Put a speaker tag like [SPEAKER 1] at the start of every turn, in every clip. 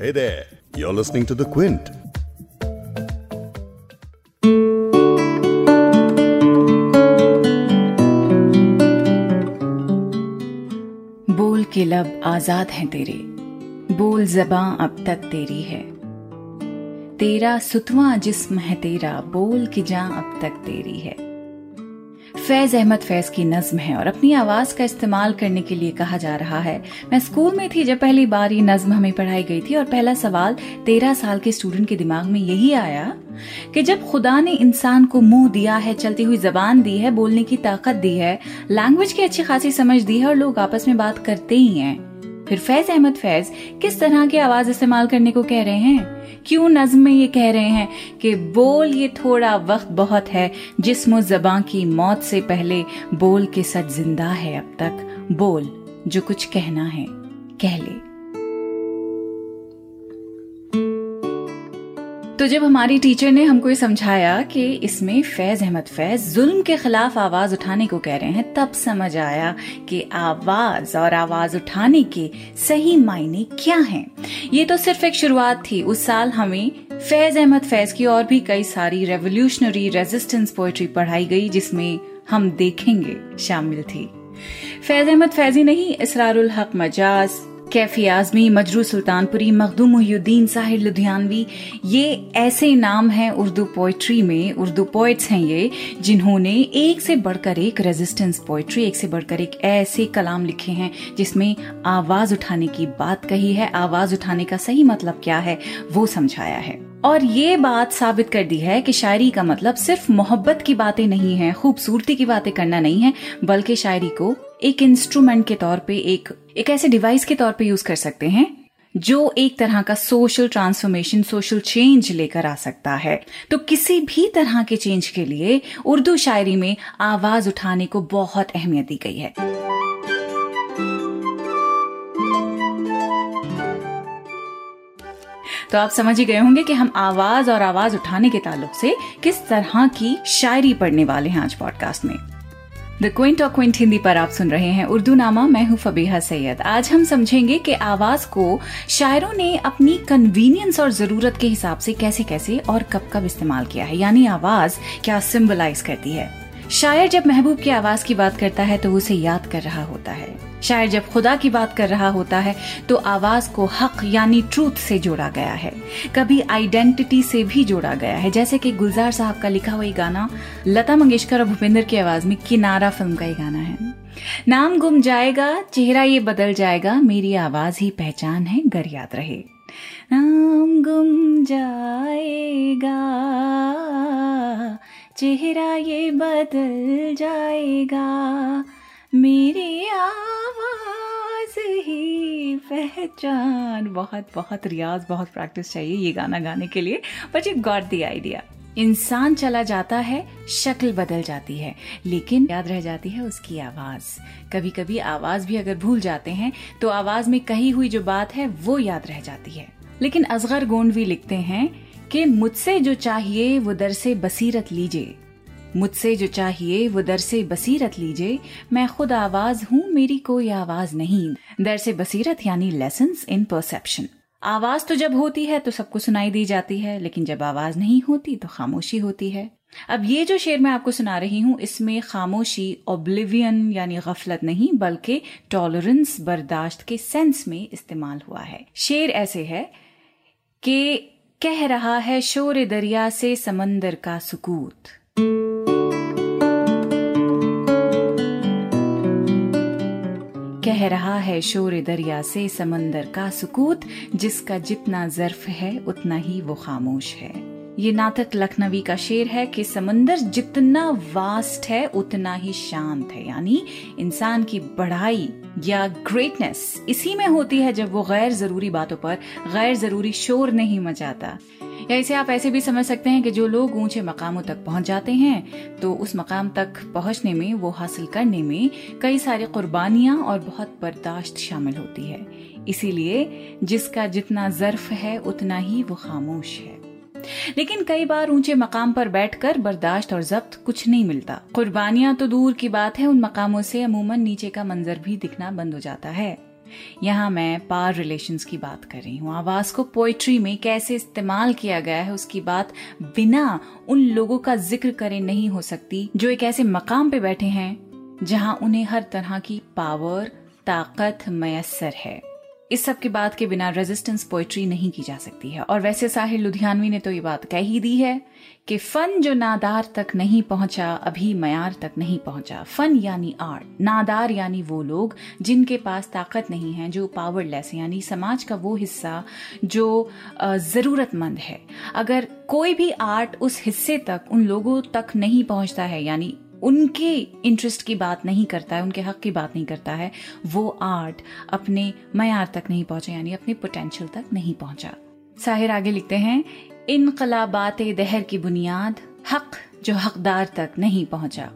[SPEAKER 1] Hey there, you're listening to The Quint.
[SPEAKER 2] बोल के लब आज़ाद हैं तेरे। बोल जबां अब तक तेरी है। तेरा सुतवा जिस्म है तेरा बोल की जां अब तक तेरी है। फैज अहमद फैज की नज्म है और अपनी आवाज़ का इस्तेमाल करने के लिए कहा जा रहा है। मैं स्कूल में थी जब पहली बार ये नज्म हमें पढ़ाई गई थी और पहला सवाल तेरह साल के स्टूडेंट के दिमाग में यही आया कि जब खुदा ने इंसान को मुँह दिया है, चलती हुई जबान दी है, बोलने की ताकत दी है लैंग्वेज की अच्छी खासी समझ दी है और लोग आपस में बात करते ही हैं फिर फैज अहमद फैज किस तरह की आवाज़ इस्तेमाल करने को कह रहे हैं? क्यों नज्म में ये कह रहे हैं कि बोल ये थोड़ा वक्त बहुत है, जिसम जबां की मौत से पहले बोल के सच ज़िंदा है अब तक। बोल, जो कुछ कहना है, कह ले। तो जब हमारी टीचर ने हमको ये समझाया कि इसमें फैज अहमद फैज जुल्म के खिलाफ आवाज़ उठाने को कह रहे हैं, तब समझ आया कि आवाज़ और आवाज़ उठाने के सही मायने क्या हैं। ये तो सिर्फ़ एक शुरुआत थी। उस साल हमें फैज अहमद फैज की और भी कई सारी रेवोल्यूशनरी रेजिस्टेंस पोएट्री पढ़ाई गई, जिसमें हम देखेंगे शामिल थी। फैज अहमद फैजी नहीं, इसरारुल हक मजाज कैफी आजमी, मजरू सुल्तानपुरी, मखदूम मुहुद्दीन साहिर लुधियानवी, ये ऐसे नाम हैं उर्दू पोइट्री में, उर्दू पोइट्स हैं ये, जिन्होंने एक से बढ़कर एक रेजिस्टेंस पोइट्री एक से बढ़कर एक ऐसे कलाम लिखे हैं, जिसमें आवाज़ उठाने की बात कही है। आवाज़ उठाने का सही मतलब क्या है, वो समझाया है। और ये बात साबित कर दी है कि शायरी का मतलब सिर्फ़ मोहब्बत की बातें नहीं है, खूबसूरती की बातें करना नहीं है, बल्कि शायरी को एक इंस्ट्रूमेंट के तौर पे, एक एक ऐसे डिवाइस के तौर पे यूज़ कर सकते हैं, जो एक तरह का सोशल ट्रांसफॉर्मेशन सोशल चेंज लेकर आ सकता है। तो किसी भी तरह के चेंज के लिए उर्दू शायरी में आवाज़ उठाने को बहुत अहमियत दी गई है। तो आप समझ ही गए होंगे कि हम आवाज़ और आवाज़ उठाने के ताल्लुक से किस तरह की शायरी पढ़ने वाले हैं आज पॉडकास्ट में। द क्विंट और क्विंट हिंदी पर आप सुन रहे हैं उर्दू नामा, मैं हूँ फबीहा सैयद। आज हम समझेंगे कि आवाज़ को शायरों ने अपनी कन्वीनियंस और ज़रूरत के हिसाब से कैसे कैसे और कब कब इस्तेमाल किया है। यानी आवाज़ क्या सिम्बलाइज करती है? शायर जब महबूब की आवाज़ की बात करता है तो उसे याद कर रहा होता है। शायर जब खुदा की बात कर रहा होता है तो आवाज़ को हक यानी ट्रूथ से जोड़ा गया है। कभी आइडेंटिटी से भी जोड़ा गया है। जैसे कि गुलजार साहब का लिखा हुआ गाना, लता मंगेशकर और भूपेंद्र की आवाज़ में किनारा फ़िल्म का ये गाना है। नाम गुम जाएगा, चेहरा ये बदल जाएगा, मेरी आवाज़ ही पहचान है गर याद रहे। नाम गुम जाएगा चेहरा ये बदल जाएगा। मेरी आवाज़ ही पहचान। बहुत बहुत रियाज, बहुत प्रैक्टिस चाहिए ये गाना गाने के लिए। But you got the idea इंसान चला जाता है, शक्ल बदल जाती है। लेकिन याद रह जाती है उसकी आवाज़। कभी कभी आवाज़ भी अगर भूल जाते हैं तो आवाज़ में कही हुई जो बात है, वो याद रह जाती है। लेकिन असगर गोंडवी लिखते हैं कि मुझसे जो चाहिए, वो दर से बसीरत लीजिए। मुझसे जो चाहिए, वो दर से बसीरत लीजिए। मैं खुद आवाज़ हूँ, मेरी कोई आवाज़ नहीं। दर से बसीरत यानी लेसन इन परसेप्शन आवाज़ तो जब होती है तो सबको सुनाई दी जाती है, लेकिन जब आवाज़ नहीं होती तो खामोशी होती है। अब ये जो शेर मैं आपको सुना रही हूँ, इसमें खामोशी ओब्लिवियन यानी गफलत नहीं, बल्कि टॉलरेंस बर्दाश्त के सेंस में इस्तेमाल हुआ है। शेर ऐसे है कि कह रहा है शोर दरिया से समंदर का सुकूत। कह रहा है शोर दरिया से समंदर का सुकूत, जिसका जितना जर्फ है, उतना ही वो खामोश है। ये नाटक लखनवी का शेर है कि समंदर जितना वास्ट है, उतना ही शांत है। यानी इंसान की बढ़ाई या ग्रेटनेस इसी में होती है जब वो गैर ज़रूरी बातों पर गैर ज़रूरी शोर नहीं मचाता। या इसे आप ऐसे भी समझ सकते हैं कि जो लोग ऊँचे मकामों तक पहुँच जाते हैं तो उस मकाम तक पहुँचने में, वो हासिल करने में कई सारी कुर्बानियाँ और बहुत बर्दाश्त शामिल होती है। इसीलिए जिसका जितना जर्फ है, उतना ही वो खामोश है। लेकिन कई बार ऊँचे मकाम पर बैठकर बर्दाश्त और जब्त कुछ नहीं मिलता। कुर्बानियाँ तो दूर की बात है, उन मकामों से अमूमन नीचे का मंजर भी दिखना बंद हो जाता है। यहाँ मैं पार रिलेशंस की बात कर रही हूँ। आवाज़ को पोइट्री में कैसे इस्तेमाल किया गया है, उसकी बात बिना उन लोगों का ज़िक्र करे नहीं हो सकती, जो एक ऐसे मकाम पे बैठे हैं, जहाँ उन्हें हर तरह की पावर ताकत मयसर है। इस सब की बात के बिना रेजिस्टेंस पोइट्री नहीं की जा सकती है। और वैसे साहिर लुधियानवी ने तो ये बात कह ही दी है कि फन जो नादार तक नहीं पहुँचा, अभी मयार तक नहीं पहुँचा। फन यानी आर्ट नादार यानी वो लोग जिनके पास ताकत नहीं है, जो पावरलेस यानी समाज का वो हिस्सा जो जरूरतमंद है। अगर कोई भी आर्ट उस हिस्से तक, उन लोगों तक नहीं पहुँचता है, यानी उनके इंटरेस्ट की बात नहीं करता है, उनके हक की बात नहीं करता है, वो आर्ट अपने मैार तक नहीं पहुँचा, यानी अपने पोटेंशियल तक नहीं पहुँचा। साहिर, आगे लिखते हैं, इनकलाबात दहर की बुनियाद, हक जो हकदार तक नहीं पहुँचा।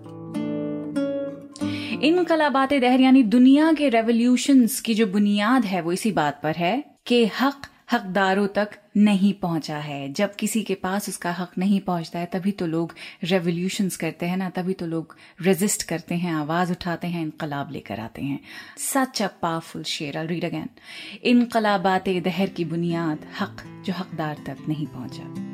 [SPEAKER 2] इनकलाबात दहर, यानी दुनिया के रेवोल्यूशंस की जो बुनियाद है, वो इसी बात पर है कि हक हकदारों तक नहीं पहुँचा है। जब किसी के पास उसका हक नहीं पहुँचता है, तभी तो लोग रेवोल्यूशंस करते हैं ना, तभी तो लोग रेजिस्ट करते हैं, आवाज़ उठाते हैं, इनकलाब लेकर आते हैं। सच अ पावरफुल शेर अल रीड अगैन इनकलाबात दहर की बुनियाद, हक जो हकदार तक नहीं पहुँचा।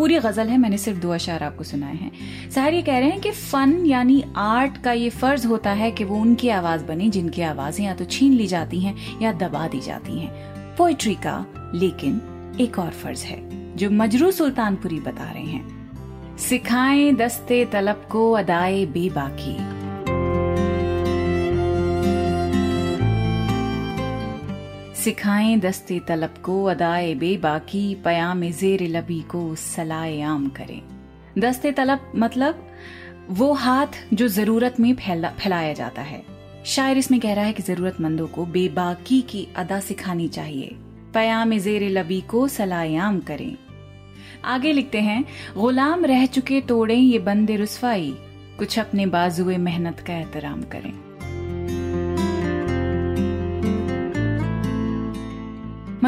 [SPEAKER 2] पूरी गज़ल है, मैंने सिर्फ़ दो अशार आपको सुनाए हैं। साहर ये कह रहे हैं कि फन यानी आर्ट का ये फ़र्ज़ होता है कि वो उनकी आवाज़ बने, जिनकी आवाज़ें या तो छीन ली जाती हैं या दबा दी जाती हैं। पोइट्री का लेकिन एक और फ़र्ज़ है, जो मजरू सुल्तानपुरी बता रहे हैं। सिखाएँ दस्ते तलब को, अदाए बेबाकी। सिखाएँ दस्ते तलब को, अदाए बेबाकी, पयाम जेर लबी को, सलाए आम करें। दस्ते तलब मतलब वो हाथ जो ज़रूरत में फैला, फैलाया जाता है। शायर इसमें कह रहा है कि जरूरतमंदों को बेबाकी की अदा सिखानी चाहिए। पयाम जेर लबी को सलायाम करें। आगे लिखते हैं, गुलाम रह चुके तोड़े ये बंदे रुसवाई, कुछ अपने बाजुए मेहनत का एहतराम करें।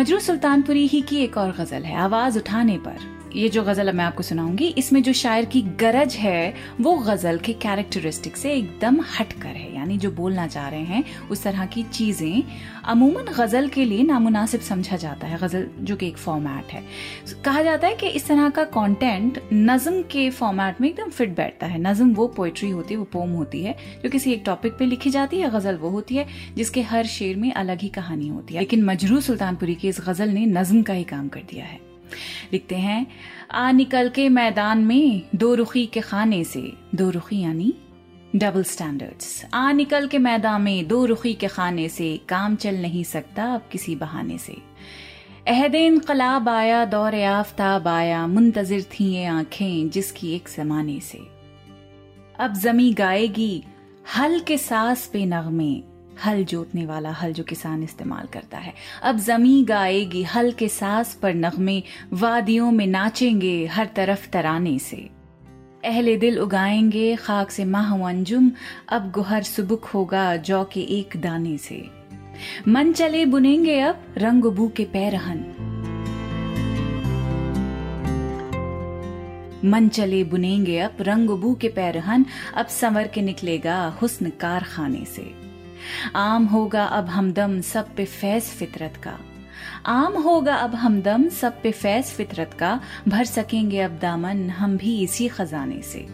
[SPEAKER 2] मजरू सुल्तानपुरी ही की एक और गज़ल है, आवाज़ उठाने पर। ये जो गज़ल मैं आपको सुनाऊँगी, इसमें जो शायर की गरज है, वो गज़ल के कैरेक्टरिस्टिक से एकदम हटकर है। यानी जो बोलना चाह रहे हैं, उस तरह की चीज़ें, अमूमन गज़ल के लिए नामुनासिब समझा जाता है। गज़ल जो कि एक फॉर्मेट है। कहा जाता है कि इस तरह का कंटेंट नज्म के फॉर्मेट में एकदम फिट बैठता है। नज्म वो पोइट्री होती है, वो पोम होती है, जो किसी एक टॉपिक पे लिखी जाती है, गज़ल वो होती है, जिसके हर शेर में अलग ही कहानी होती है। लेकिन मजरू सुल्तानपुरी की इस गज़ल ने नज्म का ही काम कर दिया है। लिखते हैं, आ निकल के मैदान में दो रुखी के खाने से। दो रुखी यानी डबल स्टैंडर्ड्स आ निकल के मैदान में दो रुखी के खाने से काम चल नहीं सकता अब किसी बहाने से। अहद इनकलाब आया, दौर आफ्ताब आया, मुंतजर थी ये आँखें जिसकी एक जमाने से। अब जमी गाएगी हल के सास पे नगमे, हल जोतने वाला हल जो किसान इस्तेमाल करता है। अब जमी गाएगी हल के सास पर नगमे, वादियों में नाचेंगे हर तरफ़ तराने से। अहले दिल उगाएँगे, खाक से माह अंजुम, अब गुहर सुबुक होगा जौ के एक दाने से। मन चले बुनेंगे अब, रंग बू के पैरहन। मन चले बुनेंगे अब, रंग बू के पैरहन, अब संवर के निकलेगा हुस्न कारखाने से। आम होगा अब हमदम सब पे फैज फितरत का। आम होगा अब हमदम, सब पे फैज फितरत का, भर सकेंगे अब दामन, हम भी इसी खजाने से।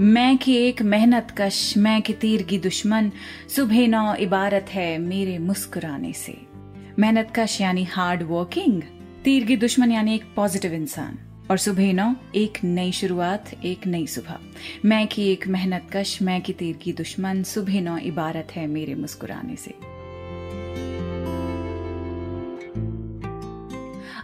[SPEAKER 2] मैं कि एक मेहनत कश, मैं कि तीर की दुश्मन, सुबह नौ इबारत है मेरे मुस्कुराने से। मेहनत कश यानी हार्ड वर्किंग तीर की दुश्मन यानी एक पॉजिटिव इंसान। और सुबह नौ, एक नई शुरुआत, एक नई सुबह। मैं की एक मेहनत कश, मैं की तीर की दुश्मन, सुबह नौ इबारत है मेरे मुस्कुराने से।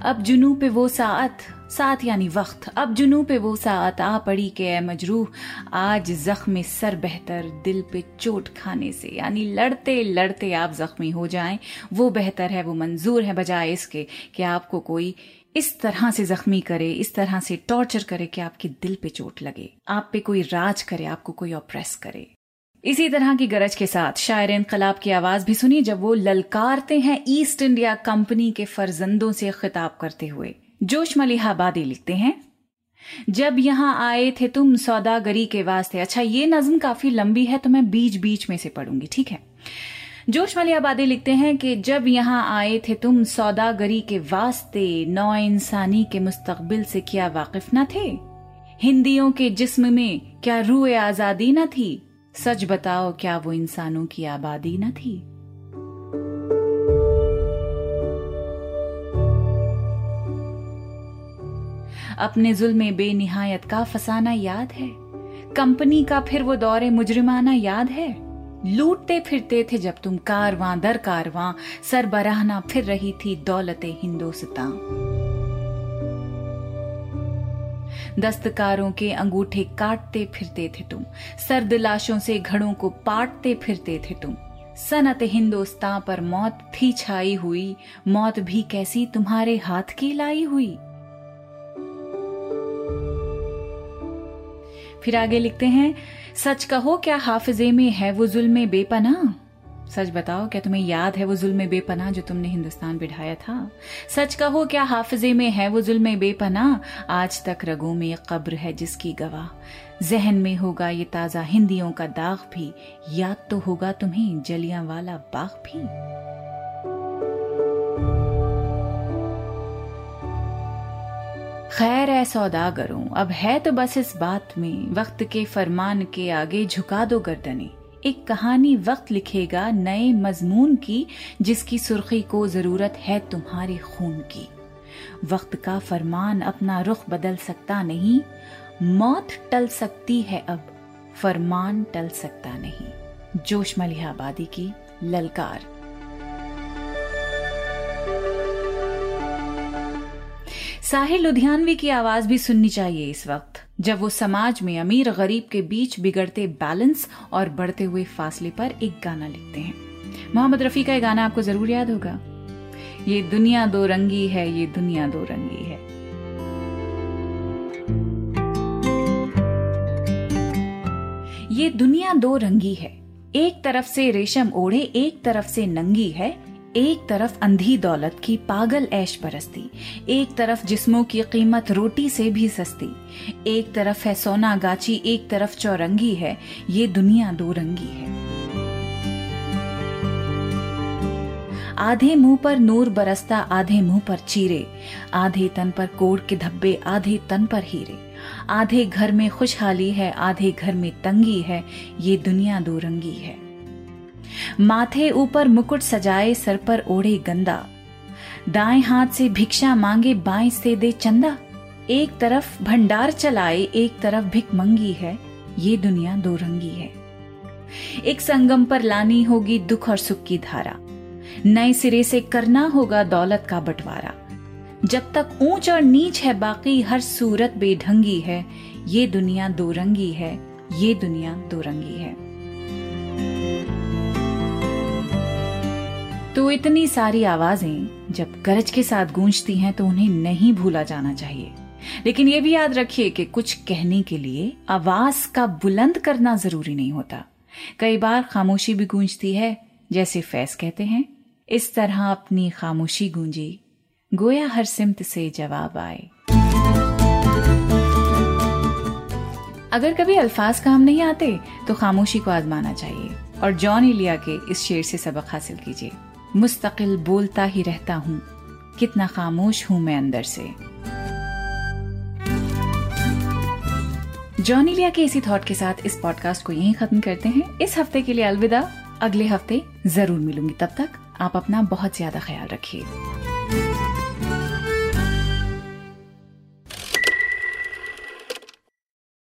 [SPEAKER 2] अब जुनू पे वो सात सात यानी वक्त। अब जुनू पे वो सात आ पड़ी के मजरूह। आज जख्म सर बेहतर, दिल पे चोट खाने से। यानी लड़ते लड़ते आप जख्मी हो जाएँ। वो बेहतर है, वो मंजूर है बजाय इसके कि आपको कोई इस तरह से जख्मी करे, इस तरह से टॉर्चर करे कि आपके दिल पे चोट लगे, आप पे कोई राज करे, आपको कोई ऑप्रेस करे। इसी तरह की गरज के साथ शायर इनकलाब की आवाज़ भी सुनी जब वो ललकारते हैं ईस्ट इंडिया कंपनी के फर्जंदों से खिताब करते हुए। जोश मलिहाबादी लिखते हैं, जब यहाँ आए थे तुम सौदागरी के वास्ते। अच्छा ये नज्म काफ़ी लंबी है तो मैं बीच बीच में से पढ़ूँगी, ठीक है? जोश वाली आबादी लिखते हैं कि जब यहाँ आए थे तुम सौदागरी के वास्ते, नौ इंसानी के मुस्तकबिल से क्या वाकिफ न थे? हिंदियों के जिस्म में क्या रूए आज़ादी न थी? सच बताओ, क्या वो इंसानों की आबादी न थी? अपने जुल्म बेनिहायत का फसाना याद है। कंपनी का फिर वो दौरे मुजरिमाना याद है? लूटते फिरते थे जब तुम कारवां दर कारवां सरबराहना फिर रही थी दौलते हिंदोस्तां। दस्तकारों के अंगूठे काटते फिरते थे तुम सर्द लाशों से घड़ों को पाटते फिरते थे तुम। सनत हिंदोस्तां पर मौत थी छाई हुई, मौत भी कैसी तुम्हारे हाथ की लाई हुई। फिर आगे लिखते हैं सच कहो, क्या हाफिजे में है वो जुल्म बेपना सच बताओ, क्या तुम्हें याद है वो जुल्म बेपना जो तुमने हिंदुस्तान बिठाया था? सच कहो, क्या हाफिजे में है वो जुल्म बेपना आज तक रगों में कब्र है जिसकी गवाह। जहन में होगा ये ताज़ा हिंदियों का दाग भी, याद तो होगा तुम्हें जलियाँ वाला बाग भी। खैर है सौदागरों, अब है तो बस इस बात में, वक्त के फरमान के आगे झुका दो गर्दने। एक कहानी वक्त लिखेगा नए मजमून की, जिसकी सुर्खी को ज़रूरत है तुम्हारे खून की। वक्त का फरमान अपना रुख बदल सकता नहीं, मौत टल सकती है अब, फरमान टल सकता नहीं। जोश मलिहाबादी की ललकार। साहिल लुधियानवी की आवाज़ भी सुननी चाहिए इस वक्त, जब वो समाज में अमीर गरीब के बीच बिगड़ते बैलेंस और बढ़ते हुए फासले पर एक गाना लिखते हैं। मोहम्मद रफी का गाना आपको ज़रूर याद होगा। ये दुनिया दो रंगी है, ये दुनिया दो रंगी है। ये दुनिया दो रंगी है। एक तरफ़ से रेशम ओढ़े, एक तरफ़ से नंगी है एक तरफ़ अंधी दौलत की पागल ऐश परस्ती, एक तरफ़ जिस्मों की कीमत रोटी से भी सस्ती, एक तरफ़ है सोना गाची, एक तरफ़ चौरंगी है, ये दुनिया दो रंगी है। आधे मुँह पर नूर बरसता, आधे मुँह पर चीरे, आधे तन पर कोड़ के धब्बे, आधे तन पर हीरे। आधे घर में खुशहाली है, आधे घर में तंगी है, ये दुनिया दो रंगी है। माथे ऊपर मुकुट सजाए सर पर ओढ़े गंदा। दाएँ हाथ से भिक्षा मांगे, बाएँ से दे चंदा। एक तरफ़ भंडार चलाए, एक तरफ़ भिक मंगी है। ये दुनिया दो रंगी है। एक संगम पर लानी होगी दुख और सुख की धारा। नए सिरे से करना होगा दौलत का बंटवारा। जब तक ऊंच और नीच है बाकी, हर सूरत बेढंगी है। ये दुनिया दो रंगी है, ये दुनिया दो रंगी है। तो इतनी सारी आवाज़ें जब गरज के साथ गूंजती हैं तो उन्हें नहीं भूला जाना चाहिए। लेकिन ये भी याद रखिए कि कुछ कहने के लिए आवाज़ का बुलंद करना ज़रूरी नहीं होता। कई बार खामोशी भी गूंजती है, जैसे फैस कहते हैं, इस तरह अपनी खामोशी गूंजी, गोया हर सिमत से जवाब आए। अगर कभी अल्फाज काम नहीं आते तो खामोशी को आजमाना चाहिए। और जॉन इलिया के इस शेर से सबक हासिल कीजिए। मुस्तकिल बोलता ही रहता हूँ। कितना खामोश हूँ मैं अंदर से। जॉनीलिया के इसी थॉट के साथ इस पॉडकास्ट को यहीं खत्म करते हैं। इस हफ़्ते के लिए अलविदा। अगले हफ़्ते ज़रूर मिलूँगी। तब तक आप अपना बहुत ज़्यादा ख्याल रखिए।